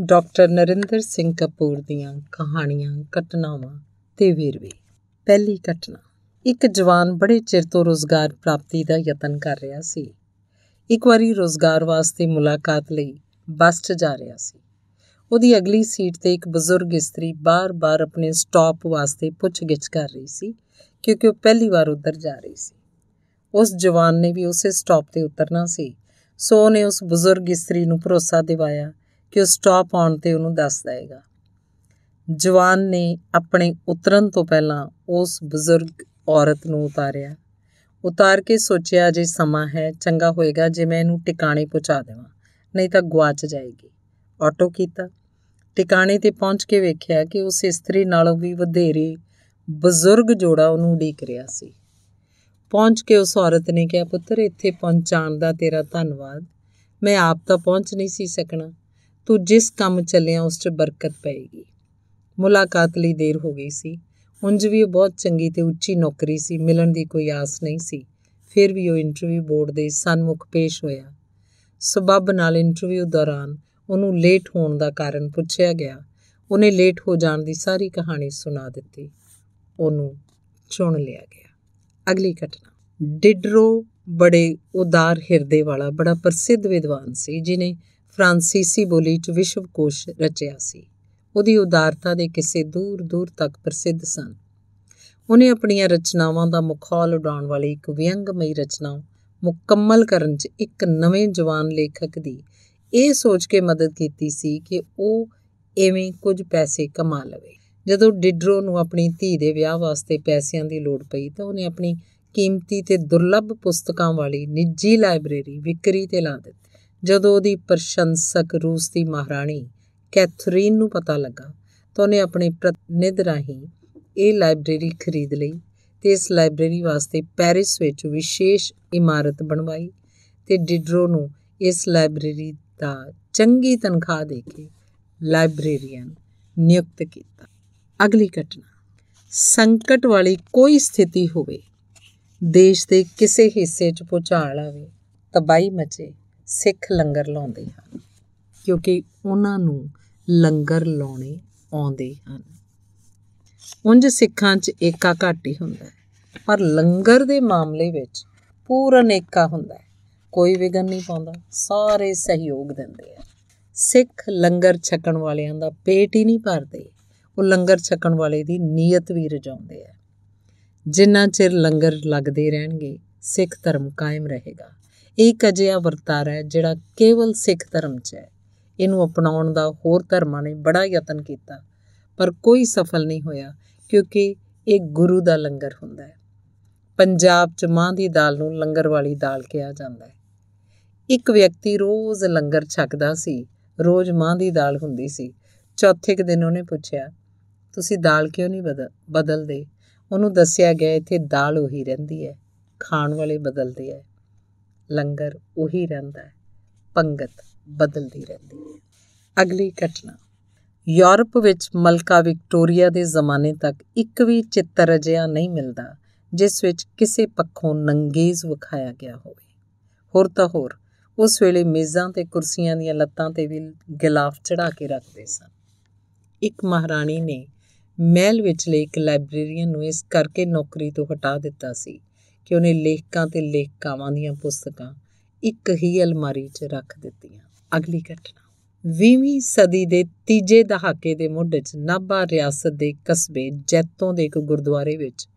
Doctor Narendra Singh Kapoor ਦੀਆਂ ਕਹਾਣੀਆਂ, ਘਟਨਾਵਾਂ ਤੇ ਵੇਰਵੇ ਪਹਿਲੀ ਘਟਨਾ। ਇੱਕ ਜਵਾਨ ਬੜੇ ਚਿਰ ਤੋਂ ਰੋਜ਼ਗਾਰ ਪ੍ਰਾਪਤੀ ਦਾ ਯਤਨ ਕਰ ਰਿਹਾ ਸੀ। ਇੱਕ ਵਾਰੀ ਰੋਜ਼ਗਾਰ ਵਾਸਤੇ ਮੁਲਾਕਾਤ ਲਈ ਬੱਸ 'ਚ ਜਾ ਰਿਹਾ ਸੀ। ਉਹਦੀ ਅਗਲੀ ਸੀਟ ਤੇ ਇੱਕ ਬਜ਼ੁਰਗ ਇਸਤਰੀ ਬਾਰ-ਬਾਰ ਆਪਣੇ ਸਟਾਪ ਵਾਸਤੇ ਪੁੱਛ-ਗਿੱਛ ਕਰ ਰਹੀ ਸੀ, ਕਿਉਂਕਿ ਉਹ ਪਹਿਲੀ ਵਾਰ ਉੱਧਰ ਜਾ ਰਹੀ ਸੀ। ਉਸ ਜਵਾਨ ਨੇ ਵੀ ਉਸੇ ਸਟਾਪ ਤੇ ਉਤਰਨਾ ਸੀ। ਸੋ ਉਹਨੇ ਉਸ ਬਜ਼ੁਰਗ ਇਸਤਰੀ ਨੂੰ ਭਰੋਸਾ ਦਿਵਾਇਆ ਕਿ ਉਹ ਸਟਾਪ ਆਉਣ ਤੇ ਉਹਨੂੰ ਦੱਸ ਦੇਗਾ ਜਵਾਨ ਨੇ ਆਪਣੇ ਉਤਰਨ ਤੋਂ ਪਹਿਲਾਂ ਉਸ ਬਜ਼ੁਰਗ ਔਰਤ ਨੂੰ ਉਤਾਰਿਆ। ਉਤਾਰ ਕੇ ਸੋਚਿਆ, ਜੇ ਸਮਾਂ ਹੈ, ਚੰਗਾ ਹੋਏਗਾ, ਜੇ ਮੈਂ ਇਹਨੂੰ ਟਿਕਾਣੇ ਪਹੁੰਚਾ ਦੇਵਾਂ, ਨਹੀਂ ਤਾਂ ਗਵਾਚ ਜਾਏਗੀ। ਆਟੋ ਕੀਤਾ। ਟਿਕਾਣੇ ਤੇ ਪਹੁੰਚ ਕੇ ਵੇਖਿਆ ਕਿ ਉਸ ਇਸਤਰੀ ਨਾਲੋਂ ਵੀ ਵਧੇਰੇ ਬਜ਼ੁਰਗ ਜੋੜਾ ਉਹਨੂੰ ਉਡੀਕ ਰਿਹਾ ਸੀ। ਪਹੁੰਚ ਕੇ ਉਸ ਔਰਤ ਨੇ ਕਿਹਾ, ਪੁੱਤਰ, ਇੱਥੇ ਪਹੁੰਚਾਉਣ ਦਾ ਤੇਰਾ ਧੰਨਵਾਦ। ਮੈਂ ਆਪ ਤਾਂ ਪਹੁੰਚ ਨਹੀਂ ਸੀ ਸਕਣਾ। ਤੂੰ ਜਿਸ ਕੰਮ ਚੱਲਿਆ ਉਸ 'ਚ ਬਰਕਤ ਪਏਗੀ। ਮੁਲਾਕਾਤ ਲਈ ਦੇਰ ਹੋ ਗਈ ਸੀ। ਉਂਝ ਵੀ ਉਹ ਬਹੁਤ ਚੰਗੀ ਤੇ ਉੱਚੀ ਨੌਕਰੀ ਸੀ, ਮਿਲਣ ਦੀ ਕੋਈ ਆਸ ਨਹੀਂ ਸੀ। ਫਿਰ ਵੀ ਉਹ ਇੰਟਰਵਿਊ ਬੋਰਡ ਦੇ ਸਨਮੁਖ ਪੇਸ਼ ਹੋਇਆ। ਸਬਬ ਨਾਲ ਇੰਟਰਵਿਊ ਦੌਰਾਨ ਉਹਨੂੰ ਲੇਟ ਹੋਣ ਦਾ ਕਾਰਨ ਪੁੱਛਿਆ ਗਿਆ। ਉਹਨੇ ਲੇਟ ਹੋ ਜਾਣ ਦੀ ਸਾਰੀ ਕਹਾਣੀ ਸੁਣਾ ਦਿੱਤੀ। ਉਹਨੂੰ ਚੁਣ ਲਿਆ ਗਿਆ। ਅਗਲੀ ਘਟਨਾ। ਡਿਡਰੋ ਬੜੇ ਉਦਾਰ ਹਿਰਦੇ ਵਾਲਾ, ਬੜਾ ਪ੍ਰਸਿੱਧ ਵਿਦਵਾਨ ਸੀ, ਜਿਨੇ ਫਰਾਂਸੀਸੀ ਬੋਲੀ 'ਚ ਵਿਸ਼ਵਕੋਸ਼ ਰਚਿਆ ਸੀ। ਉਹਦੀ ਉਦਾਰਤਾ ਦੇ ਕਿਸੇ ਦੂਰ ਦੂਰ ਤੱਕ ਪ੍ਰਸਿੱਧ ਸਨ। ਉਹਨੇ ਆਪਣੀਆਂ ਰਚਨਾਵਾਂ ਦਾ ਮੁਖੌਲ ਉਡਾਉਣ ਵਾਲੀ ਇੱਕ ਵਿਅੰਗਮਈ ਰਚਨਾ ਮੁਕੰਮਲ ਕਰਨ 'ਚ ਇੱਕ ਨਵੇਂ ਜਵਾਨ ਲੇਖਕ ਦੀ ਇਹ ਸੋਚ ਕੇ ਮਦਦ ਕੀਤੀ ਸੀ ਕਿ ਉਹ ਐਵੇਂ ਕੁਝ ਪੈਸੇ ਕਮਾ ਲਵੇ। ਜਦੋਂ ਡਿਡਰੋ ਨੂੰ ਆਪਣੀ ਧੀ ਦੇ ਵਿਆਹ ਵਾਸਤੇ ਪੈਸਿਆਂ ਦੀ ਲੋੜ ਪਈ ਤਾਂ ਉਹਨੇ ਆਪਣੀ ਕੀਮਤੀ ਤੇ ਦੁਰਲੱਭ ਪੁਸਤਕਾਂ ਵਾਲੀ ਨਿੱਜੀ ਲਾਇਬ੍ਰੇਰੀ ਵਿਕਰੀ ਤੇ ਲਾ ਦਿੱਤੀ। ਜਦੋਂ ਉਹਦੀ ਪ੍ਰਸ਼ੰਸਕ ਰੂਸ ਦੀ ਮਹਾਰਾਣੀ ਕੈਥਰੀਨ ਨੂੰ ਪਤਾ ਲੱਗਾ ਤਾਂ ਉਹਨੇ ਆਪਣੇ ਪ੍ਰਤੀਨਿਧ ਰਾਹੀਂ ਇਹ ਲਾਇਬ੍ਰੇਰੀ ਖਰੀਦ ਲਈ ਤੇ ਇਸ ਲਾਇਬ੍ਰੇਰੀ ਵਾਸਤੇ ਪੈਰਿਸ ਵਿੱਚ ਵਿਸ਼ੇਸ਼ ਇਮਾਰਤ ਬਣਵਾਈ ਤੇ ਡਿਡਰੋ ਨੂੰ ਇਸ ਲਾਇਬ੍ਰੇਰੀ ਦਾ ਚੰਗੀ ਤਨਖਾਹ ਦੇ ਕੇ ਲਾਇਬ੍ਰੇਰੀਅਨ ਨਿਯੁਕਤ ਕੀਤਾ। ਅਗਲੀ ਘਟਨਾ, ਸੰਕਟ ਵਾਲੀ ਕੋਈ ਸਥਿਤੀ ਹੋਵੇ, ਦੇਸ਼ ਦੇ ਕਿਸੇ ਹਿੱਸੇ 'ਚ ਪੁਚਾਲ ਆਵੇ ਤਬਾਈ ਮਚੇ ਸਿੱਖ ਲੰਗਰ ਲਾਉਂਦੇ ਹਨ, ਕਿਉਂਕਿ ਉਹਨਾਂ ਨੂੰ ਲੰਗਰ ਲਾਉਣੇ ਆਉਂਦੇ ਹਨ। ਉਂਝ ਸਿੱਖਾਂ 'ਚ ਏਕਾ ਘੱਟ ਹੀ ਹੁੰਦਾ ਹੈ, ਪਰ ਲੰਗਰ ਦੇ ਮਾਮਲੇ ਵਿੱਚ ਪੂਰਨ ਏਕਾ ਹੁੰਦਾ ਹੈ। ਕੋਈ ਵਿਗਨ ਨਹੀਂ ਪਾਉਂਦਾ, ਸਾਰੇ ਸਹਿਯੋਗ ਦਿੰਦੇ ਆ। ਸਿੱਖ ਲੰਗਰ ਛਕਣ ਵਾਲਿਆਂ ਦਾ ਪੇਟ ਹੀ ਨਹੀਂ ਭਰਦੇ, ਉਹ ਲੰਗਰ ਛਕਣ ਵਾਲੇ ਦੀ ਨੀਅਤ ਵੀ ਰਜਾਉਂਦੇ ਆ। ਜਿੰਨਾ ਚਿਰ ਲੰਗਰ ਲੱਗਦੇ ਰਹਿਣਗੇ, ਸਿੱਖ ਧਰਮ ਕਾਇਮ ਰਹੇਗਾ। ਇੱਕ ਅਜਿਹਾ ਵਰਤਾਰਾ ਹੈ ਜਿਹੜਾ ਕੇਵਲ ਸਿੱਖ ਧਰਮ 'ਚ ਹੈ। ਇਹਨੂੰ ਅਪਣਾਉਣ ਦਾ ਹੋਰ ਧਰਮਾਂ ਨੇ ਬੜਾ ਯਤਨ ਕੀਤਾ, ਪਰ ਕੋਈ ਸਫਲ ਨਹੀਂ ਹੋਇਆ, ਕਿਉਂਕਿ ਇਹ ਗੁਰੂ ਦਾ ਲੰਗਰ ਹੁੰਦਾ ਹੈ। ਪੰਜਾਬ 'ਚ ਮਾਂ ਦੀ ਦਾਲ ਨੂੰ ਲੰਗਰ ਵਾਲੀ ਦਾਲ ਕਿਹਾ ਜਾਂਦਾ ਹੈ। ਇੱਕ ਵਿਅਕਤੀ ਰੋਜ਼ ਲੰਗਰ ਛਕਦਾ ਸੀ, ਰੋਜ਼ ਮਾਂ ਦੀ ਦਾਲ ਹੁੰਦੀ ਸੀ। ਚੌਥੇ ਕੁ ਦਿਨ ਉਹਨੇ ਪੁੱਛਿਆ, ਤੁਸੀਂ ਦਾਲ ਕਿਉਂ ਨਹੀਂ ਬਦਲਦੇ? ਉਹਨੂੰ ਦੱਸਿਆ ਗਿਆ ਇੱਥੇ ਦਾਲ ਉਹੀ ਰਹਿੰਦੀ ਹੈ, ਖਾਣ ਵਾਲੇ ਬਦਲਦੇ ਐ ਲੰਗਰ ਉਹੀ ਰਹਿੰਦਾ ਹੈ, ਪੰਗਤ ਬਦਲਦੀ ਰਹਿੰਦੀ ਹੈ। ਅਗਲੀ ਘਟਨਾ, ਯੂਰਪ ਵਿੱਚ ਮਲਕਾ ਵਿਕਟੋਰੀਆ ਦੇ ਜ਼ਮਾਨੇ ਤੱਕ ਇੱਕ ਵੀ ਚਿੱਤਰ ਅਜਿਹਾ ਨਹੀਂ ਮਿਲਦਾ, ਜਿਸ ਵਿੱਚ ਕਿਸੇ ਪੱਖੋਂ ਨੰਗੇਜ਼ ਵਿਖਾਇਆ ਗਿਆ ਹੋਵੇ। ਹੋਰ ਤਾਂ ਹੋਰ, ਉਸ ਵੇਲੇ ਮੇਜ਼ਾਂ ਤੇ ਕੁਰਸੀਆਂ ਦੀਆਂ ਲੱਤਾਂ ਤੇ ਵੀ ਗਿਲਾਫ ਚੜਾ ਕੇ ਰੱਖਦੇ ਸਨ। ਇੱਕ ਮਹਾਰਾਣੀ ਨੇ ਮਹਿਲ ਵਿਚਲੇ ਇੱਕ ਲਾਇਬ੍ਰੇਰੀਅਨ ਨੂੰ ਇਸ ਕਰਕੇ ਨੌਕਰੀ ਤੋਂ ਹਟਾ ਦਿੱਤਾ ਸੀ ਕਿ ਉਹਨੇ ਲੇਖਕਾਂ ਤੇ ਲੇਖਕਾਵਾਂ ਦੀਆਂ ਪੁਸਤਕਾਂ ਇੱਕ ਹੀ ਅਲਮਾਰੀ 'ਚ ਰੱਖ ਦਿੱਤੀਆਂ। ਅਗਲੀ ਘਟਨਾ। 20ਵੀਂ ਸਦੀ ਦੇ ਤੀਜੇ ਦਹਾਕੇ ਦੇ ਮੁੱਢ 'ਚ ਨਾਭਾ ਰਿਆਸਤ ਦੇ ਕਸਬੇ ਜੈਤੋਂ ਦੇ ਇੱਕ ਗੁਰਦੁਆਰੇ ਵਿੱਚ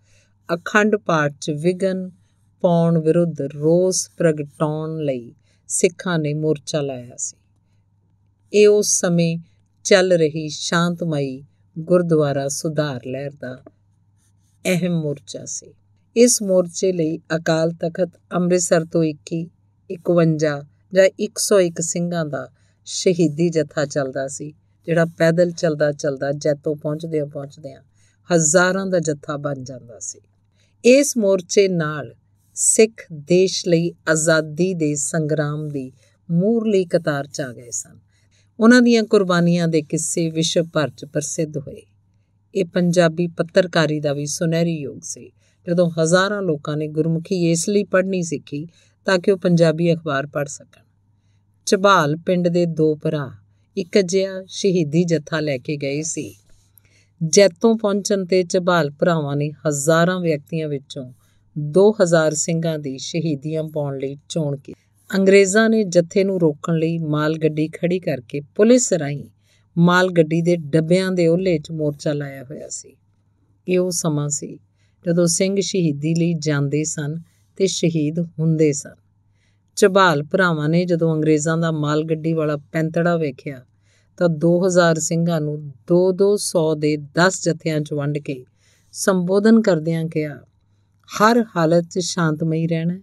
ਅਖੰਡ ਪਾਠ 'ਚ ਵਿਗਨ ਪਾਉਣ ਵਿਰੁੱਧ ਰੋਸ ਪ੍ਰਗਟਾਉਣ ਲਈ ਸਿੱਖਾਂ ਨੇ ਮੋਰਚਾ ਲਾਇਆ ਸੀ। ਇਹ ਉਸ ਸਮੇਂ ਚੱਲ ਰਹੀ ਸ਼ਾਂਤਮਈ ਗੁਰਦੁਆਰਾ ਸੁਧਾਰ ਲਹਿਰ ਦਾ ਅਹਿਮ ਮੋਰਚਾ ਸੀ। ਇਸ ਮੋਰਚੇ ਲਈ ਅਕਾਲ ਤਖਤ ਅੰਮ੍ਰਿਤਸਰ ਤੋਂ 21 51 ਜਾਂ 101 ਸਿੰਘਾਂ ਦਾ ਸ਼ਹੀਦੀ ਜਥਾ ਚੱਲਦਾ ਸੀ, ਜਿਹੜਾ ਪੈਦਲ ਚੱਲਦਾ ਚੱਲਦਾ ਜੈਤੋਂ ਪਹੁੰਚਦਿਆਂ ਪਹੁੰਚਦਿਆਂ ਹਜ਼ਾਰਾਂ ਦਾ ਜਥਾ ਬਣ ਜਾਂਦਾ ਸੀ। ਇਸ ਮੋਰਚੇ ਨਾਲ ਸਿੱਖ ਦੇਸ਼ ਲਈ ਆਜ਼ਾਦੀ ਦੇ ਸੰਗਰਾਮ ਦੀ ਮੂਰਲੀ ਕਤਾਰ ਚ ਆ ਗਏ ਸਨ। ਉਹਨਾਂ ਦੀਆਂ ਕੁਰਬਾਨੀਆਂ ਦੇ ਕਿੱਸੇ ਵਿਸ਼ਵ ਭਰ ਚ ਪ੍ਰਸਿੱਧ ਹੋਏ। ਇਹ ਪੰਜਾਬੀ ਪੱਤਰਕਾਰੀ ਦਾ ਵੀ ਸੁਨਹਿਰੀ ਯੁੱਗ ਸੀ। ਜਦੋਂ ਹਜ਼ਾਰਾਂ ਲੋਕਾਂ ਨੇ ਗੁਰਮੁਖੀ ਇਸ ਲਈ ਪੜ੍ਹਨੀ ਸਿੱਖੀ ਤਾਂ ਕਿ ਉਹ ਪੰਜਾਬੀ ਅਖਬਾਰ ਪੜ੍ਹ ਸਕਣ। ਚਬਾਲ ਪਿੰਡ ਦੇ ਦੋ ਭਰਾ, ਇੱਕ ਜਿਹਾ ਸ਼ਹੀਦੀ ਜੱਥਾ ਲੈ ਕੇ ਗਏ ਸੀ। ਜੈਤੋਂ ਪਹੁੰਚਣ ਤੇ ਝਬਾਲ ਭਰਾਵਾਂ ਨੇ ਹਜ਼ਾਰਾਂ ਵਿਅਕਤੀਆਂ ਵਿੱਚੋਂ 2000 ਸਿੰਘਾਂ ਦੀ ਸ਼ਹੀਦੀਆਂ ਪਾਉਣ ਲਈ ਚੋਣ ਕੀਤੀ। ਅੰਗਰੇਜ਼ਾਂ ਨੇ ਜੱਥੇ ਨੂੰ ਰੋਕਣ ਲਈ ਮਾਲ ਗੱਡੀ ਖੜੀ ਕਰਕੇ ਪੁਲਿਸ ਰਾਹੀਂ ਮਾਲ ਗੱਡੀ ਦੇ ਡੱਬਿਆਂ ਦੇ ਓਲੇ 'ਚ ਮੋਰਚਾ ਲਾਇਆ ਹੋਇਆ ਸੀ। ਇਹ ਉਹ ਸਮਾਂ ਸੀ ਜਦੋਂ ਸਿੰਘ ਸ਼ਹੀਦੀ ਲਈ ਜਾਂਦੇ ਸਨ ਤੇ ਸ਼ਹੀਦ ਹੁੰਦੇ ਸਨ। ਝਬਾਲ ਭਰਾਵਾਂ ਨੇ ਜਦੋਂ ਅੰਗਰੇਜ਼ਾਂ ਦਾ ਮਾਲ ਗੱਡੀ ਵਾਲਾ ਪੈਂਤੜਾ ਵੇਖਿਆ, ਤਾਂ 2000 ਸਿੰਘਾਂ ਨੂੰ 2-200 ਦੇ 10 ਜਥਿਆਂ 'ਚ ਵੰਡ ਕੇ ਸੰਬੋਧਨ ਕਰਦਿਆਂ ਕਿਹਾ, ਹਰ ਹਾਲਤ 'ਚ ਸ਼ਾਂਤਮਈ ਰਹਿਣਾ,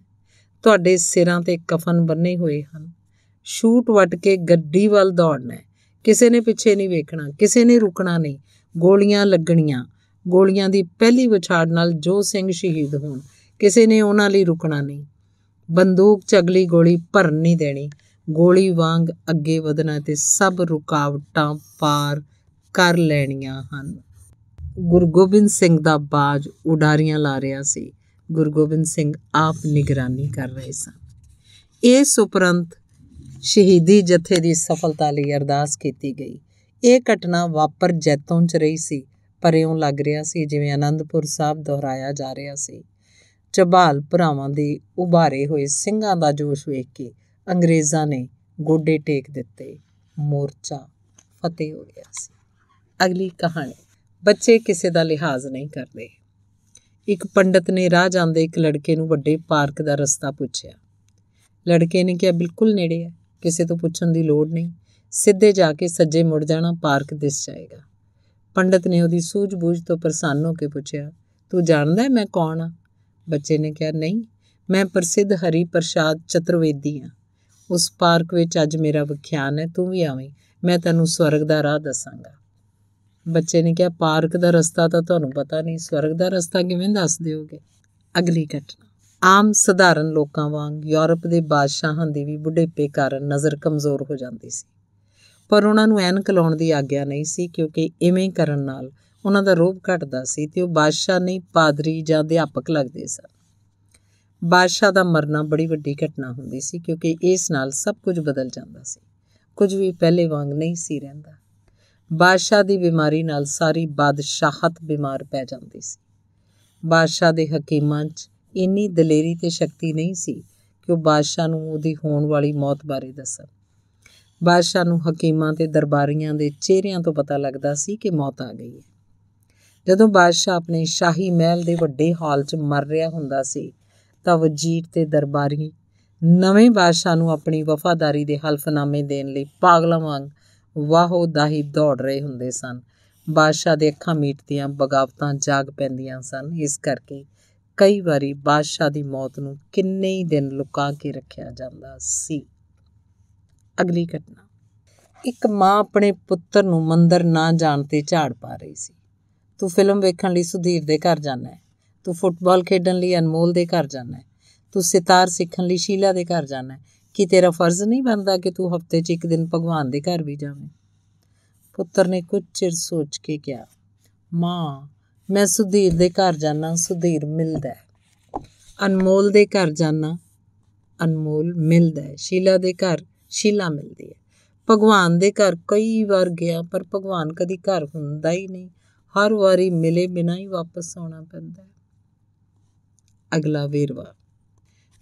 ਤੁਹਾਡੇ ਸਿਰਾਂ ਤੇ ਕਫਨ ਬੰਨੇ ਹੋਏ ਹਨ ਸ਼ੂਟ ਵਟ ਕੇ ਗੱਡੀ ਵੱਲ ਦੌੜਨਾ, ਕਿਸੇ ਨੇ ਪਿੱਛੇ ਨਹੀਂ ਵੇਖਣਾ, ਕਿਸੇ ਨੇ ਰੁਕਣਾ ਨਹੀਂ, ਗੋਲੀਆਂ ਲੱਗਣੀਆਂ ਗੋਲੀਆਂ ਦੀ ਪਹਿਲੀ ਵਿਛਾੜ ਨਾਲ ਜੋ ਸਿੰਘ ਸ਼ਹੀਦ ਹੋਣ, ਕਿਸੇ ਨੇ ਉਹਨਾਂ ਲਈ ਰੁਕਣਾ ਨਹੀਂ। ਬੰਦੂਕ ਚ ਅਗਲੀ ਗੋਲੀ ਭਰਨ ਨਹੀਂ ਦੇਣੀ। ਗੋਲੀ ਵਾਂਗ ਅੱਗੇ ਵਧਣਾ ਤੇ ਸਭ ਰੁਕਾਵਟਾਂ ਪਾਰ ਕਰ ਲੈਣੀਆਂ ਹਨ। ਗੁਰੂ ਗੋਬਿੰਦ ਸਿੰਘ ਦਾ ਬਾਜ ਉਡਾਰੀਆਂ ਲਾ ਰਿਹਾ ਸੀ। ਗੁਰੂ ਗੋਬਿੰਦ ਸਿੰਘ ਆਪ ਨਿਗਰਾਨੀ ਕਰ ਰਹੇ ਸਨ। ਇਸ ਉਪਰੰਤ ਸ਼ਹੀਦੀ ਜਥੇ ਦੀ ਸਫਲਤਾ ਲਈ ਅਰਦਾਸ ਕੀਤੀ ਗਈ। ਇਹ ਘਟਨਾ ਵਾਪਰ ਜੈਤੋਂ ਚ ਰਹੀ ਸੀ। ਪਰ ਇਉਂ ਲੱਗ ਰਿਹਾ ਸੀ, ਜਿਵੇਂ ਆਨੰਦਪੁਰ ਸਾਹਿਬ ਦੁਹਰਾਇਆ ਜਾ ਰਿਹਾ ਸੀ। ਚਬਾਲ ਭਰਾਵਾਂ ਦੇ ਉਭਾਰੇ ਹੋਏ ਸਿੰਘਾਂ ਦਾ ਜੋਸ਼ ਵੇਖ ਕੇ ਅੰਗਰੇਜ਼ਾਂ ਨੇ ਗੋਡੇ ਟੇਕ ਦਿੱਤੇ। ਮੋਰਚਾ ਫਤਿਹ ਹੋ ਗਿਆ ਸੀ। ਅਗਲੀ ਕਹਾਣੀ, ਬੱਚੇ ਕਿਸੇ ਦਾ ਲਿਹਾਜ਼ ਨਹੀਂ ਕਰਦੇ। ਇੱਕ ਪੰਡਤ ਨੇ ਰਾਹ ਜਾਂਦੇ ਇੱਕ ਲੜਕੇ ਨੂੰ ਵੱਡੇ ਪਾਰਕ ਦਾ ਰਸਤਾ ਪੁੱਛਿਆ। ਲੜਕੇ ਨੇ ਕਿਹਾ, ਬਿਲਕੁਲ ਨੇੜੇ ਹੈ, ਕਿਸੇ ਤੋਂ ਪੁੱਛਣ ਦੀ ਲੋੜ ਨਹੀਂ। ਸਿੱਧੇ ਜਾ ਕੇ ਸੱਜੇ ਮੁੜ ਜਾਣਾ, ਪਾਰਕ ਦਿਸ ਜਾਏਗਾ। ਪੰਡਤ ਨੇ ਉਹਦੀ ਸੂਝ-ਬੂਝ ਤੋਂ ਪ੍ਰਸੰਨ ਹੋ ਕੇ ਪੁੱਛਿਆ, ਤੂੰ ਜਾਣਦਾ ਮੈਂ ਕੌਣ ਆ? ਬੱਚੇ ਨੇ ਕਿਹਾ, ਨਹੀਂ, ਮੈਂ ਪ੍ਰਸਿੱਧ ਹਰੀ ਪ੍ਰਸਾਦ ਚਤੁਰਵੇਦੀ ਹਾਂ। ਉਸ ਪਾਰਕ ਵਿੱਚ ਅੱਜ ਮੇਰਾ ਵਿਖਿਆਨ ਹੈ, ਤੂੰ ਵੀ ਆਵੇਂ, ਮੈਂ ਤੈਨੂੰ ਸਵਰਗ ਦਾ ਰਾਹ ਦੱਸਾਂਗਾ। ਬੱਚੇ ਨੇ ਕਿਹਾ, ਪਾਰਕ ਦਾ ਰਸਤਾ ਤਾਂ ਤੁਹਾਨੂੰ ਪਤਾ ਨਹੀਂ, ਸਵਰਗ ਦਾ ਰਸਤਾ ਕਿਵੇਂ ਦੱਸ ਦਿਓਗੇ? ਅਗਲੀ ਘਟਨਾ। ਆਮ ਸਧਾਰਨ ਲੋਕਾਂ ਵਾਂਗ ਯੂਰਪ ਦੇ ਬਾਦਸ਼ਾਹਾਂ ਦੀ ਵੀ ਬੁਢੇਪੇ ਕਾਰਨ ਨਜ਼ਰ ਕਮਜ਼ੋਰ ਹੋ ਜਾਂਦੀ ਸੀ। ਪਰ ਉਹਨਾਂ ਨੂੰ ਐਨਕ ਲਾਉਣ ਦੀ ਆਗਿਆ ਨਹੀਂ ਸੀ ਕਿਉਂਕਿ ਇਵੇਂ ਕਰਨ ਨਾਲ ਉਹਨਾਂ ਦਾ ਰੋਬ ਘਟਦਾ ਸੀ ਤੇ ਉਹ ਬਾਦਸ਼ਾਹ ਨਹੀਂ, ਪਾਦਰੀ ਜਾਂ ਅਧਿਆਪਕ ਲੱਗਦੇ ਸਨ। ਬਾਦਸ਼ਾਹ ਦਾ ਮਰਨਾ ਬੜੀ ਵੱਡੀ ਘਟਨਾ ਹੁੰਦੀ ਸੀ ਕਿਉਂਕਿ ਇਸ ਨਾਲ ਸਭ ਕੁਝ ਬਦਲ ਜਾਂਦਾ ਸੀ। ਕੁਝ ਵੀ ਪਹਿਲੇ ਵਾਂਗ ਨਹੀਂ ਸੀ ਰਹਿੰਦਾ। ਬਾਦਸ਼ਾਹ ਦੀ ਬਿਮਾਰੀ ਨਾਲ ਸਾਰੀ ਬਾਦਸ਼ਾਹਤ ਬਿਮਾਰ ਪੈ ਜਾਂਦੀ ਸੀ। ਬਾਦਸ਼ਾਹ ਦੇ ਹਕੀਮਾਂ 'ਚ ਇੰਨੀ ਦਲੇਰੀ ਤੇ ਸ਼ਕਤੀ ਨਹੀਂ ਸੀ ਕਿ ਉਹ ਬਾਦਸ਼ਾਹ ਨੂੰ ਉਹਦੀ ਹੋਣ ਵਾਲੀ ਮੌਤ ਬਾਰੇ ਦੱਸਣ। ਬਾਦਸ਼ਾਹ ਨੂੰ ਹਕੀਮਾਂ ਤੇ ਦਰਬਾਰੀਆਂ ਦੇ ਚਿਹਰਿਆਂ ਤੋਂ ਪਤਾ ਲੱਗਦਾ ਸੀ ਕਿ ਮੌਤ ਆ ਗਈ ਹੈ। ਜਦੋਂ ਬਾਦਸ਼ਾਹ ਆਪਣੇ ਸ਼ਾਹੀ ਮਹਿਲ ਦੇ ਵੱਡੇ ਹਾਲ 'ਚ ਮਰ ਰਿਹਾ ਹੁੰਦਾ ਸੀ, ਤਾਂ ਵਜ਼ੀਰ ਤੇ ਦਰਬਾਰੀ ਨਵੇਂ ਬਾਦਸ਼ਾਹ ਨੂੰ ਆਪਣੀ ਵਫਾਦਾਰੀ ਦੇ ਹਲਫਨਾਮੇ ਦੇਣ ਲਈ ਪਾਗਲਾਂ ਵਾਂਗ ਵਾਹੋ ਦਾਹੀ ਦੌੜ ਰਹੇ ਹੁੰਦੇ ਸਨ। ਬਾਦਸ਼ਾਹ ਦੇ ਅੱਖਾਂ ਮੀਟਦੀਆਂ ਬਗਾਵਤਾਂ ਜਾਗ ਪੈਂਦੀਆਂ ਸਨ। ਇਸ ਕਰਕੇ ਕਈ ਵਾਰੀ ਬਾਦਸ਼ਾਹ ਦੀ ਮੌਤ ਨੂੰ ਕਿੰਨੇ ਹੀ ਦਿਨ ਲੁਕਾ ਕੇ ਰੱਖਿਆ ਜਾਂਦਾ ਸੀ। ਅਗਲੀ ਘਟਨਾ। ਇੱਕ ਮਾਂ ਆਪਣੇ ਪੁੱਤਰ ਨੂੰ ਮੰਦਰ ਨਾ ਜਾਣ ਤੇ ਝਾੜ ਪਾ ਰਹੀ ਸੀ। ਤੂੰ ਫਿਲਮ ਵੇਖਣ ਲਈ ਸੁਧੀਰ ਦੇ ਘਰ ਜਾਣਾ ਹੈ। ਤੂੰ ਫੁੱਟਬਾਲ ਖੇਡਣ ਲਈ ਅਨਮੋਲ ਦੇ ਘਰ ਜਾਣਾ ਹੈ। ਤੂੰ ਸਿਤਾਰ ਸਿੱਖਣ ਲਈ ਸ਼ੀਲਾ ਦੇ ਘਰ ਜਾਣਾ ਹੈ। ਕੀ ਤੇਰਾ ਫਰਜ਼ ਨਹੀਂ ਬਣਦਾ ਕਿ ਤੂੰ ਹਫ਼ਤੇ 'ਚ ਇੱਕ ਦਿਨ ਭਗਵਾਨ ਦੇ ਘਰ ਵੀ ਜਾਵੇਂ? ਪੁੱਤਰ ਨੇ ਕੁਝ ਚਿਰ ਸੋਚ ਕੇ ਕਿਹਾ, ਮਾਂ, ਮੈਂ ਸੁਧੀਰ ਦੇ ਘਰ ਜਾਣਾ, ਸੁਧੀਰ ਮਿਲਦਾ ਹੈ। ਅਨਮੋਲ ਦੇ ਘਰ ਜਾਣਾ, ਅਨਮੋਲ ਮਿਲਦਾ ਹੈ। ਸ਼ੀਲਾ ਦੇ ਘਰ ਸ਼ੀਲਾ ਮਿਲਦੀ ਹੈ। ਭਗਵਾਨ ਦੇ ਘਰ ਕਈ ਵਾਰ ਗਿਆ, ਪਰ ਭਗਵਾਨ ਕਦੀ ਘਰ ਹੁੰਦਾ ਹੀ ਨਹੀਂ। ਹਰ ਵਾਰੀ ਮਿਲੇ ਬਿਨਾਂ ਹੀ ਵਾਪਸ ਆਉਣਾ ਪੈਂਦਾ ਹੈ। ਅਗਲਾ ਵੇਰਵਾ।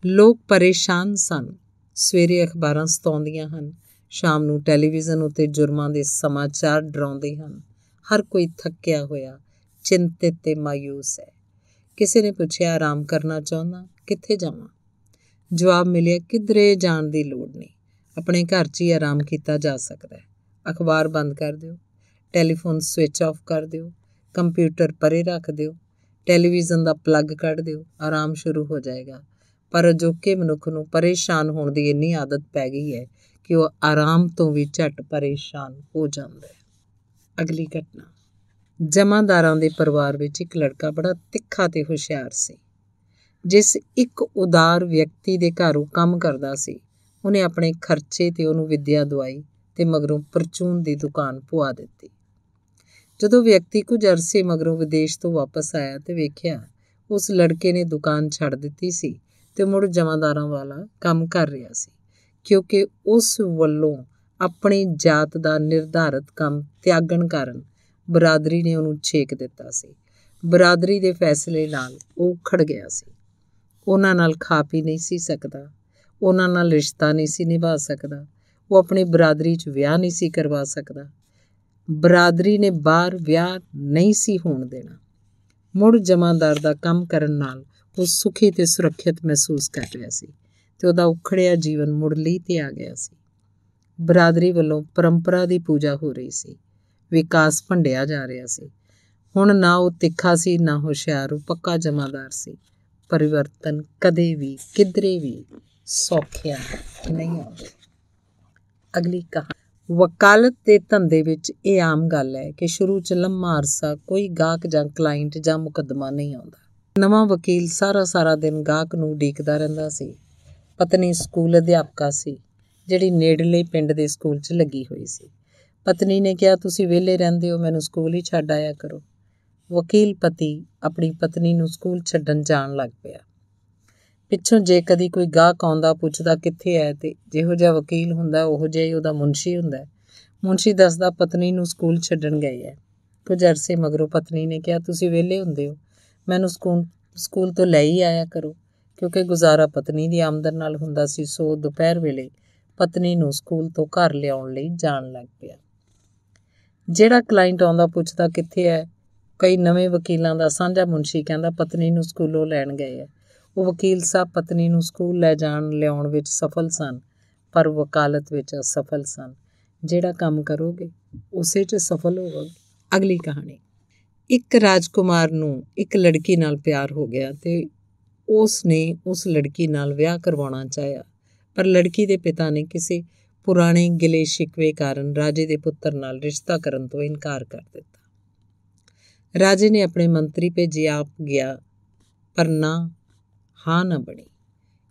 ਲੋਕ ਪਰੇਸ਼ਾਨ ਸਨ। ਸਵੇਰੇ ਅਖਬਾਰਾਂ ਸਤਾਉਂਦੀਆਂ ਹਨ। ਸ਼ਾਮ ਨੂੰ ਟੈਲੀਵਿਜ਼ਨ ਉੱਤੇ ਜੁਰਮਾਂ ਦੇ ਸਮਾਚਾਰ ਡਰਾਉਂਦੇ ਹਨ। ਹਰ ਕੋਈ ਥੱਕਿਆ ਹੋਇਆ ਚਿੰਤਿਤ ਤੇ ਮਾਇੂਸ ਹੈ। ਕਿਸੇ ਨੇ ਪੁੱਛਿਆ, ਆਰਾਮ ਕਰਨਾ ਚਾਹੁੰਦਾ? ਕਿੱਥੇ ਜਾਵਾਂ? ਜਵਾਬ ਮਿਲਿਆ, ਕਿਧਰੇ ਜਾਣ ਦੀ ਲੋੜ ਨਹੀਂ। ਆਪਣੇ ਘਰ 'ਚ ਹੀ ਆਰਾਮ ਕੀਤਾ ਜਾ ਸਕਦਾ ਹੈ। ਅਖਬਾਰ ਬੰਦ ਕਰ ਦਿਓ। ਟੈਲੀਫੋਨ ਸਵਿਚ ਆਫ ਕਰ ਦਿਓ। ਕੰਪਿਊਟਰ ਪਰੇ ਰੱਖ ਦਿਓ। ਟੈਲੀਵਿਜ਼ਨ ਦਾ ਪਲੱਗ ਕੱਢ ਦਿਓ। ਆਰਾਮ ਸ਼ੁਰੂ ਹੋ ਜਾਏਗਾ। ਪਰ ਅਜੋਕੇ ਮਨੁੱਖ ਨੂੰ ਪਰੇਸ਼ਾਨ ਹੋਣ ਦੀ ਇੰਨੀ ਆਦਤ ਪੈ ਗਈ ਹੈ ਕਿ ਉਹ ਆਰਾਮ ਤੋਂ ਵੀ ਝਟ ਪਰੇਸ਼ਾਨ ਹੋ ਜਾਂਦਾ ਹੈ। ਅਗਲੀ ਘਟਨਾ। ਜਮਾਦਾਰਾਂ ਦੇ ਪਰਿਵਾਰ ਵਿੱਚ ਇੱਕ ਲੜਕਾ ਬੜਾ ਤਿੱਖਾ ਤੇ ਹੁਸ਼ਿਆਰ ਸੀ, ਜਿਸ ਇੱਕ ਉਦਾਰ ਵਿਅਕਤੀ ਦੇ ਘਰੋਂ ਕੰਮ ਕਰਦਾ ਸੀ। ਉਹਨੇ ਆਪਣੇ ਖਰਚੇ ਤੇ ਉਹਨੂੰ ਵਿੱਦਿਆ ਦਵਾਈ ਤੇ ਮਗਰੋਂ ਪਰਚੂਨ ਦੀ ਦੁਕਾਨ ਪੁਆ ਦਿੱਤੀ। ਜਦੋਂ ਵਿਅਕਤੀ ਕੁਝ ਅਰਸੇ ਮਗਰੋਂ ਵਿਦੇਸ਼ ਤੋਂ ਵਾਪਸ ਆਇਆ ਤੇ ਵੇਖਿਆ, ਉਸ ਲੜਕੇ ਨੇ ਦੁਕਾਨ ਛੱਡ ਦਿੱਤੀ ਸੀ ਤੇ ਮੁੜ ਜਮਾਦਾਰਾਂ ਵਾਲਾ ਕੰਮ ਕਰ ਰਿਹਾ ਸੀ, ਕਿਉਂਕਿ ਉਸ ਵੱਲੋਂ ਆਪਣੀ ਜਾਤ ਦਾ ਨਿਰਧਾਰਤ ਕੰਮ ਤਿਆਗਣ ਕਾਰਨ ਬਰਾਦਰੀ ਨੇ ਉਹਨੂੰ ਛੇਕ ਦਿੱਤਾ ਸੀ। ਬਰਾਦਰੀ ਦੇ ਫੈਸਲੇ ਨਾਲ ਉਹ ਖੜ ਗਿਆ ਸੀ। ਉਹਨਾਂ ਨਾਲ ਖਾ ਪੀ ਨਹੀਂ ਸੀ ਸਕਦਾ। ਉਹਨਾਂ ਨਾਲ ਰਿਸ਼ਤਾ ਨਹੀਂ ਸੀ ਨਿਭਾ ਸਕਦਾ। ਉਹ ਆਪਣੀ ਬਰਾਦਰੀ 'ਚ ਵਿਆਹ ਨਹੀਂ ਸੀ ਕਰਵਾ ਸਕਦਾ। ਬਰਾਦਰੀ ਨੇ ਬਾਹਰ ਵਿਆਹ ਨਹੀਂ ਸੀ ਹੋਣ ਦੇਣਾ। ਮੁੜ ਜਮਾਂਦਾਰ ਦਾ ਕੰਮ ਕਰਨ ਨਾਲ ਉਹ ਸੁਖੀ ਤੇ ਸੁਰੱਖਿਅਤ ਮਹਿਸੂਸ ਕਰ ਰਿਹਾ ਸੀ ਤੇ ਉਹਦਾ ਉਖੜਿਆ ਜੀਵਨ ਮੁੜ ਲਈ ਤੇ ਆ ਗਿਆ ਸੀ। ਬਰਾਦਰੀ ਵੱਲੋਂ ਪਰੰਪਰਾ ਦੀ ਪੂਜਾ ਹੋ ਰਹੀ ਸੀ। ਵਿਕਾਸ ਭੰਡਿਆ ਜਾ ਰਿਹਾ ਸੀ। ਹੁਣ ਨਾ ਉਹ ਤਿੱਖਾ ਸੀ, ਨਾ ਹੁਸ਼ਿਆਰ, ਉਹ ਪੱਕਾ ਜਮਾਦਾਰ ਸੀ। ਪਰਿਵਰਤਨ ਕਦੇ ਵੀ, ਕਿਧਰੇ ਵੀ ਸੌਖਿਆ ਨਹੀਂ ਆਉਂਦਾ ਅਗਲੀ ਕਹਾਣੀ। ਵਕਾਲਤ ਦੇ ਧੰਦੇ ਵਿੱਚ ਇਹ ਆਮ ਗੱਲ ਹੈ ਕਿ ਸ਼ੁਰੂ 'ਚ ਲੰਮਾ ਅਰਸਾ ਕੋਈ ਗਾਹਕ ਜਾਂ ਕਲਾਇੰਟ ਜਾਂ ਮੁਕੱਦਮਾ ਨਹੀਂ ਆਉਂਦਾ। ਨਵਾਂ ਵਕੀਲ ਸਾਰਾ ਸਾਰਾ ਦਿਨ ਗਾਹਕ ਨੂੰ ਡੀਕਦਾ ਰਹਿੰਦਾ ਸੀ। ਪਤਨੀ ਸਕੂਲ ਅਧਿਆਪਕਾ ਸੀ, ਜਿਹੜੀ ਨੇੜਲੇ ਪਿੰਡ ਦੇ ਸਕੂਲ 'ਚ ਲੱਗੀ ਹੋਈ ਸੀ। ਪਤਨੀ ਨੇ ਕਿਹਾ, ਤੁਸੀਂ ਵਿਹਲੇ ਰਹਿੰਦੇ ਹੋ, ਮੈਨੂੰ ਸਕੂਲ ਹੀ ਛੱਡ ਆਇਆ ਕਰੋ। ਵਕੀਲ ਪਤੀ ਆਪਣੀ ਪਤਨੀ ਨੂੰ ਸਕੂਲ ਛੱਡਣ ਜਾਣ ਲੱਗ ਪਿਆ। ਪਿੱਛੋਂ ਜੇ ਕਦੀ ਕੋਈ ਗਾਹਕ ਆਉਂਦਾ, ਪੁੱਛਦਾ ਕਿੱਥੇ ਹੈ ਤੇ ਜਿਹੋ ਜਿਹਾ ਵਕੀਲ ਹੁੰਦਾ, ਉਹੋ ਜਿਹਾ ਹੀ ਉਹਦਾ ਮੁੰਸ਼ੀ ਹੁੰਦਾ ਮੁੰਸ਼ੀ ਦੱਸਦਾ, ਪਤਨੀ ਨੂੰ ਸਕੂਲ ਛੱਡਣ ਗਏ ਹੈ ਕੁਝ ਅਰਸੇ ਮਗਰੋਂ ਪਤਨੀ ਨੇ ਕਿਹਾ, ਤੁਸੀਂ ਵਿਹਲੇ ਹੁੰਦੇ ਹੋ। ਮੈਨੂੰ ਸਕੂਲ ਸਕੂਲ ਤੋਂ ਲੈ ਹੀ ਆਇਆ ਕਰੋ। ਕਿਉਂਕਿ ਗੁਜ਼ਾਰਾ ਪਤਨੀ ਦੀ ਆਮਦਨ ਨਾਲ ਹੁੰਦਾ ਸੀ, ਸੋ ਦੁਪਹਿਰ ਵੇਲੇ ਪਤਨੀ ਨੂੰ ਸਕੂਲ ਤੋਂ ਘਰ ਲਿਆਉਣ ਲਈ ਜਾਣ ਲੱਗ ਪਿਆ। ਜਿਹੜਾ ਕਲਾਇੰਟ ਆਉਂਦਾ, ਪੁੱਛਦਾ ਕਿੱਥੇ ਹੈ ਕਈ ਨਵੇਂ ਵਕੀਲਾਂ ਦਾ ਸਾਂਝਾ ਮੁੰਸ਼ੀ ਕਹਿੰਦਾ, ਪਤਨੀ ਨੂੰ ਸਕੂਲੋਂ ਲੈਣ ਗਏ ਹੈ ਉਹ ਵਕੀਲ ਸਾਹਿਬ ਪਤਨੀ ਨੂੰ ਸਕੂਲ ਲੈ ਜਾਣ, ਲਿਆਉਣ ਵਿੱਚ ਸਫਲ ਸਨ, ਪਰ ਵਕਾਲਤ ਵਿੱਚ ਅਸਫਲ ਸਨ। ਜਿਹੜਾ ਕੰਮ ਕਰੋਗੇ, ਉਸੇ 'ਚ ਸਫਲ ਹੋਵੋਗੇ। ਅਗਲੀ ਕਹਾਣੀ। ਇੱਕ ਰਾਜਕੁਮਾਰ ਨੂੰ ਇੱਕ ਲੜਕੀ ਨਾਲ ਪਿਆਰ ਹੋ ਗਿਆ ਤੇ ਉਸ ਨੇ ਉਸ ਲੜਕੀ ਨਾਲ ਵਿਆਹ ਕਰਵਾਉਣਾ ਚਾਹਿਆ। ਪਰ ਲੜਕੀ ਦੇ ਪਿਤਾ ਨੇ ਕਿਸੇ ਪੁਰਾਣੇ ਗਿਲੇ ਸ਼ਿਕਵੇ ਕਾਰਨ ਰਾਜੇ ਦੇ ਪੁੱਤਰ ਨਾਲ ਰਿਸ਼ਤਾ ਕਰਨ ਤੋਂ ਇਨਕਾਰ ਕਰ ਦਿੱਤਾ। ਰਾਜੇ ਨੇ ਆਪਣੇ ਮੰਤਰੀ ਭੇਜੇ, ਆਪ ਗਿਆ, ਪਰ ਨਾ ਹਾਂ ਨਾ ਬਣੀ।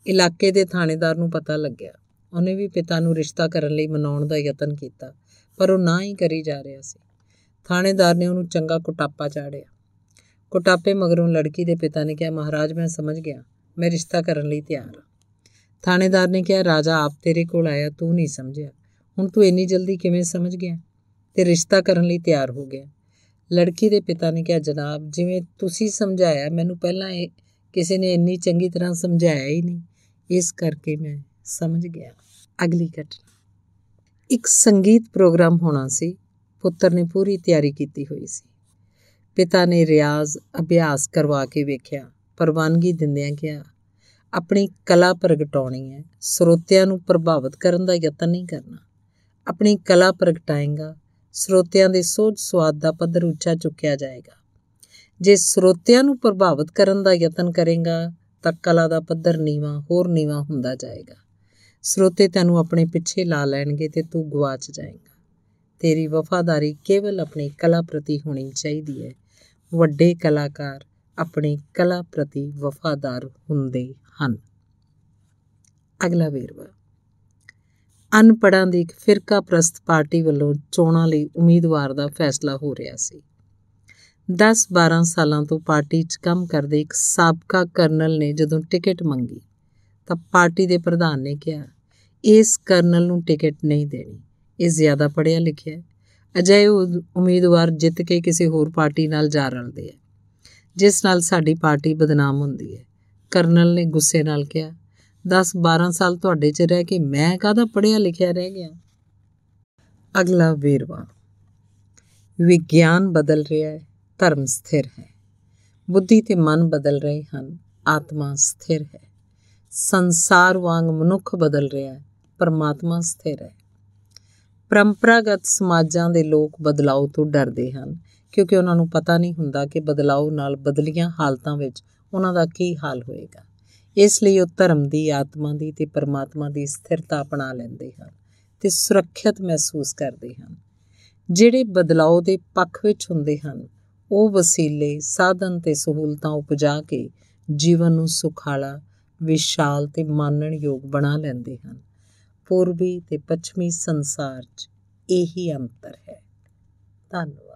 ਇਲਾਕੇ ਦੇ ਥਾਣੇਦਾਰ ਨੂੰ ਪਤਾ ਲੱਗਿਆ। ਉਹਨੇ ਵੀ ਪਿਤਾ ਨੂੰ ਰਿਸ਼ਤਾ ਕਰਨ ਲਈ ਮਨਾਉਣ ਦਾ ਯਤਨ ਕੀਤਾ, ਪਰ ਉਹ ਨਾ ਹੀ ਕਰੀ ਜਾ ਰਿਹਾ ਸੀ। ਥਾਣੇਦਾਰ ਨੇ ਉਹਨੂੰ ਚੰਗਾ ਕੁਟਾਪਾ ਚਾੜਿਆ। ਕੁਟਾਪੇ ਮਗਰੋਂ ਲੜਕੀ ਦੇ ਪਿਤਾ ਨੇ ਕਿਹਾ, ਮਹਾਰਾਜ, ਮੈਂ ਸਮਝ ਗਿਆ। ਮੈਂ ਰਿਸ਼ਤਾ ਕਰਨ ਲਈ ਤਿਆਰ ਹਾਂ। ਥਾਣੇਦਾਰ ਨੇ ਕਿਹਾ, ਰਾਜਾ, ਆਪ ਤੇਰੇ ਕੋਲ ਆਇਆ, ਤੂੰ ਨਹੀਂ ਸਮਝਿਆ। ਹੁਣ ਤੂੰ ਇੰਨੀ ਜਲਦੀ ਕਿਵੇਂ ਸਮਝ ਗਿਆ? ਤੇ ਰਿਸ਼ਤਾ ਕਰਨ ਲਈ ਤਿਆਰ ਹੋ ਗਿਆ। ਲੜਕੀ ਦੇ ਪਿਤਾ ਨੇ ਕਿਹਾ, ਜਨਾਬ, ਜਿਵੇਂ ਤੁਸੀਂ ਸਮਝਾਇਆ, ਮੈਨੂੰ ਪਹਿਲਾਂ ਇਹ ਕਿਸੇ ਨੇ ਇੰਨੀ ਚੰਗੀ ਤਰ੍ਹਾਂ ਸਮਝਾਇਆ ਹੀ ਨਹੀਂ। ਇਸ ਕਰਕੇ ਮੈਂ ਸਮਝ ਗਿਆ। ਅਗਲੀ ਘਟਨਾ। ਇੱਕ ਸੰਗੀਤ ਪ੍ਰੋਗਰਾਮ ਹੋਣਾ ਸੀ। ਪੁੱਤਰ ਨੇ ਪੂਰੀ ਤਿਆਰੀ ਕੀਤੀ ਹੋਈ ਸੀ। ਪਿਤਾ ਨੇ ਰਿਆਜ਼, ਅਭਿਆਸ ਕਰਵਾ ਕੇ ਵੇਖਿਆ। ਪ੍ਰਵਾਨਗੀ ਦਿੰਦਿਆਂ ਕਿਹਾ, ਆਪਣੀ ਕਲਾ ਪ੍ਰਗਟਾਉਣੀ ਹੈ। ਸਰੋਤਿਆਂ ਨੂੰ ਪ੍ਰਭਾਵਿਤ ਕਰਨ ਦਾ ਯਤਨ ਨਹੀਂ ਕਰਨਾ। ਆਪਣੀ ਕਲਾ ਪ੍ਰਗਟਾਏਗਾ। ਸਰੋਤਿਆਂ ਦੇ ਸੋਚ ਸਵਾਦ ਦਾ ਪੱਧਰ ਉੱਚਾ ਚੁੱਕਿਆ ਜਾਏਗਾ। ਜੇ ਸਰੋਤਿਆਂ ਨੂੰ ਪ੍ਰਭਾਵਿਤ ਕਰਨ ਦਾ ਯਤਨ ਕਰੇਗਾ, ਤਾਂ ਕਲਾ ਦਾ ਪੱਧਰ ਨੀਵਾ, ਹੋਰ ਨੀਵਾ ਹੁੰਦਾ ਜਾਏਗਾ। ਸਰੋਤੇ ਤੈਨੂੰ ਆਪਣੇ ਪਿੱਛੇ ਲਾ ਲੈਣਗੇ ਤੇ ਤੂੰ ਗਵਾਚ ਜਾਏਗਾ। ਤੇਰੀ ਵਫਾਦਾਰੀ ਕੇਵਲ ਆਪਣੀ ਕਲਾ ਪ੍ਰਤੀ ਹੋਣੀ ਚਾਹੀਦੀ ਹੈ। ਵੱਡੇ ਕਲਾਕਾਰ ਆਪਣੀ ਕਲਾ ਪ੍ਰਤੀ ਵਫਾਦਾਰ ਹੁੰਦੇ ਹਨ। ਅਗਲਾ ਵੇਰਵਾ। ਅਨਪੜਾਂ ਦੀ ਇੱਕ ਫਿਰਕਾ ਪ੍ਰਸਤ ਪਾਰਟੀ ਵੱਲੋਂ ਚੋਣਾਂ ਲਈ ਉਮੀਦਵਾਰ ਦਾ ਫੈਸਲਾ ਹੋ ਰਿਹਾ ਸੀ। 10-12 ਸਾਲਾਂ ਤੋਂ ਪਾਰਟੀ 'ਚ ਕੰਮ ਕਰਦੇ ਇੱਕ ਸਾਬਕਾ ਕਰਨਲ ਨੇ ਜਦੋਂ ਟਿਕਟ ਮੰਗੀ, ਤਾਂ ਪਾਰਟੀ ਦੇ ਪ੍ਰਧਾਨ ਨੇ ਕਿਹਾ, ਇਸ ਕਰਨਲ ਨੂੰ ਟਿਕਟ ਨਹੀਂ ਦੇਣੀ। ਇਹ ਜ਼ਿਆਦਾ ਪੜ੍ਹਿਆ ਲਿਖਿਆ ਹੈ। ਅਜਿਹੇ ਉਮੀਦਵਾਰ ਜਿੱਤ ਕੇ ਕਿਸੇ ਹੋਰ ਪਾਰਟੀ ਨਾਲ ਜਾ ਰਲਦੇ ਆ ਜਿਸ ਨਾਲ ਸਾਡੀ ਪਾਰਟੀ ਬਦਨਾਮ ਹੁੰਦੀ ਹੈ। ਕਰਨਲ ਨੇ ਗੁੱਸੇ ਨਾਲ ਕਿਹਾ 10-12 ਸਾਲ ਤੁਹਾਡੇ 'ਚ ਰਹਿ ਕੇ ਮੈਂ ਕਾਹਦਾ ਪੜ੍ਹਿਆ ਲਿਖਿਆ ਰਹਿ ਗਿਆ? ਅਗਲਾ ਵੇਰਵਾ, ਵਿਗਿਆਨ ਬਦਲ ਰਿਹਾ ਹੈ। ਧਰਮ ਸਥਿਰ ਹੈ। ਬੁੱਧੀ ਤੇ ਮਨ ਬਦਲ ਰਹੇ ਹਨ, ਆਤਮਾ ਸਥਿਰ ਹੈ। ਸੰਸਾਰ ਵਾਂਗ ਮਨੁੱਖ ਬਦਲ ਰਿਹਾ ਹੈ, ਪਰਮਾਤਮਾ ਸਥਿਰ ਹੈ। ਪਰੰਪਰਾਗਤ ਸਮਾਜਾਂ ਦੇ ਲੋਕ ਬਦਲਾਅ ਤੋਂ ਡਰਦੇ ਹਨ, ਕਿਉਂਕਿ ਉਹਨਾਂ ਨੂੰ ਪਤਾ ਨਹੀਂ ਹੁੰਦਾ ਕਿ ਬਦਲਾਅ ਨਾਲ ਬਦਲੀਆਂ ਹਾਲਤਾਂ ਵਿੱਚ ਉਹਨਾਂ ਦਾ ਕੀ ਹਾਲ ਹੋਏਗਾ। ਇਸ ਲਈ ਉਹ ਧਰਮ ਦੀ, ਆਤਮਾ ਦੀ ਤੇ ਪਰਮਾਤਮਾ ਦੀ ਸਥਿਰਤਾ ਅਪਣਾ ਲੈਂਦੇ ਹਨ ਤੇ ਸੁਰੱਖਿਅਤ ਮਹਿਸੂਸ ਕਰਦੇ ਹਨ। ਜਿਹੜੇ ਬਦਲਾਅ ਦੇ ਪੱਖ ਵਿੱਚ ਹੁੰਦੇ ਹਨ ਉਹ ਵਸੀਲੇ ਸਾਧਨ ਤੇ ਸਹੂਲਤਾਂ ਉਪਜਾ ਕੇ ਜੀਵਨ ਨੂੰ ਸੁਖਾਲਾ, ਵਿਸ਼ਾਲ ਤੇ ਮਾਨਣ ਯੋਗ ਬਣਾ ਲੈਂਦੇ ਹਨ। ਪੂਰਬੀ ਤੇ ਪੱਛਮੀ ਸੰਸਾਰ 'ਚ ਇਹੀ ਅੰਤਰ ਹੈ। ਧੰਨਵਾਦ।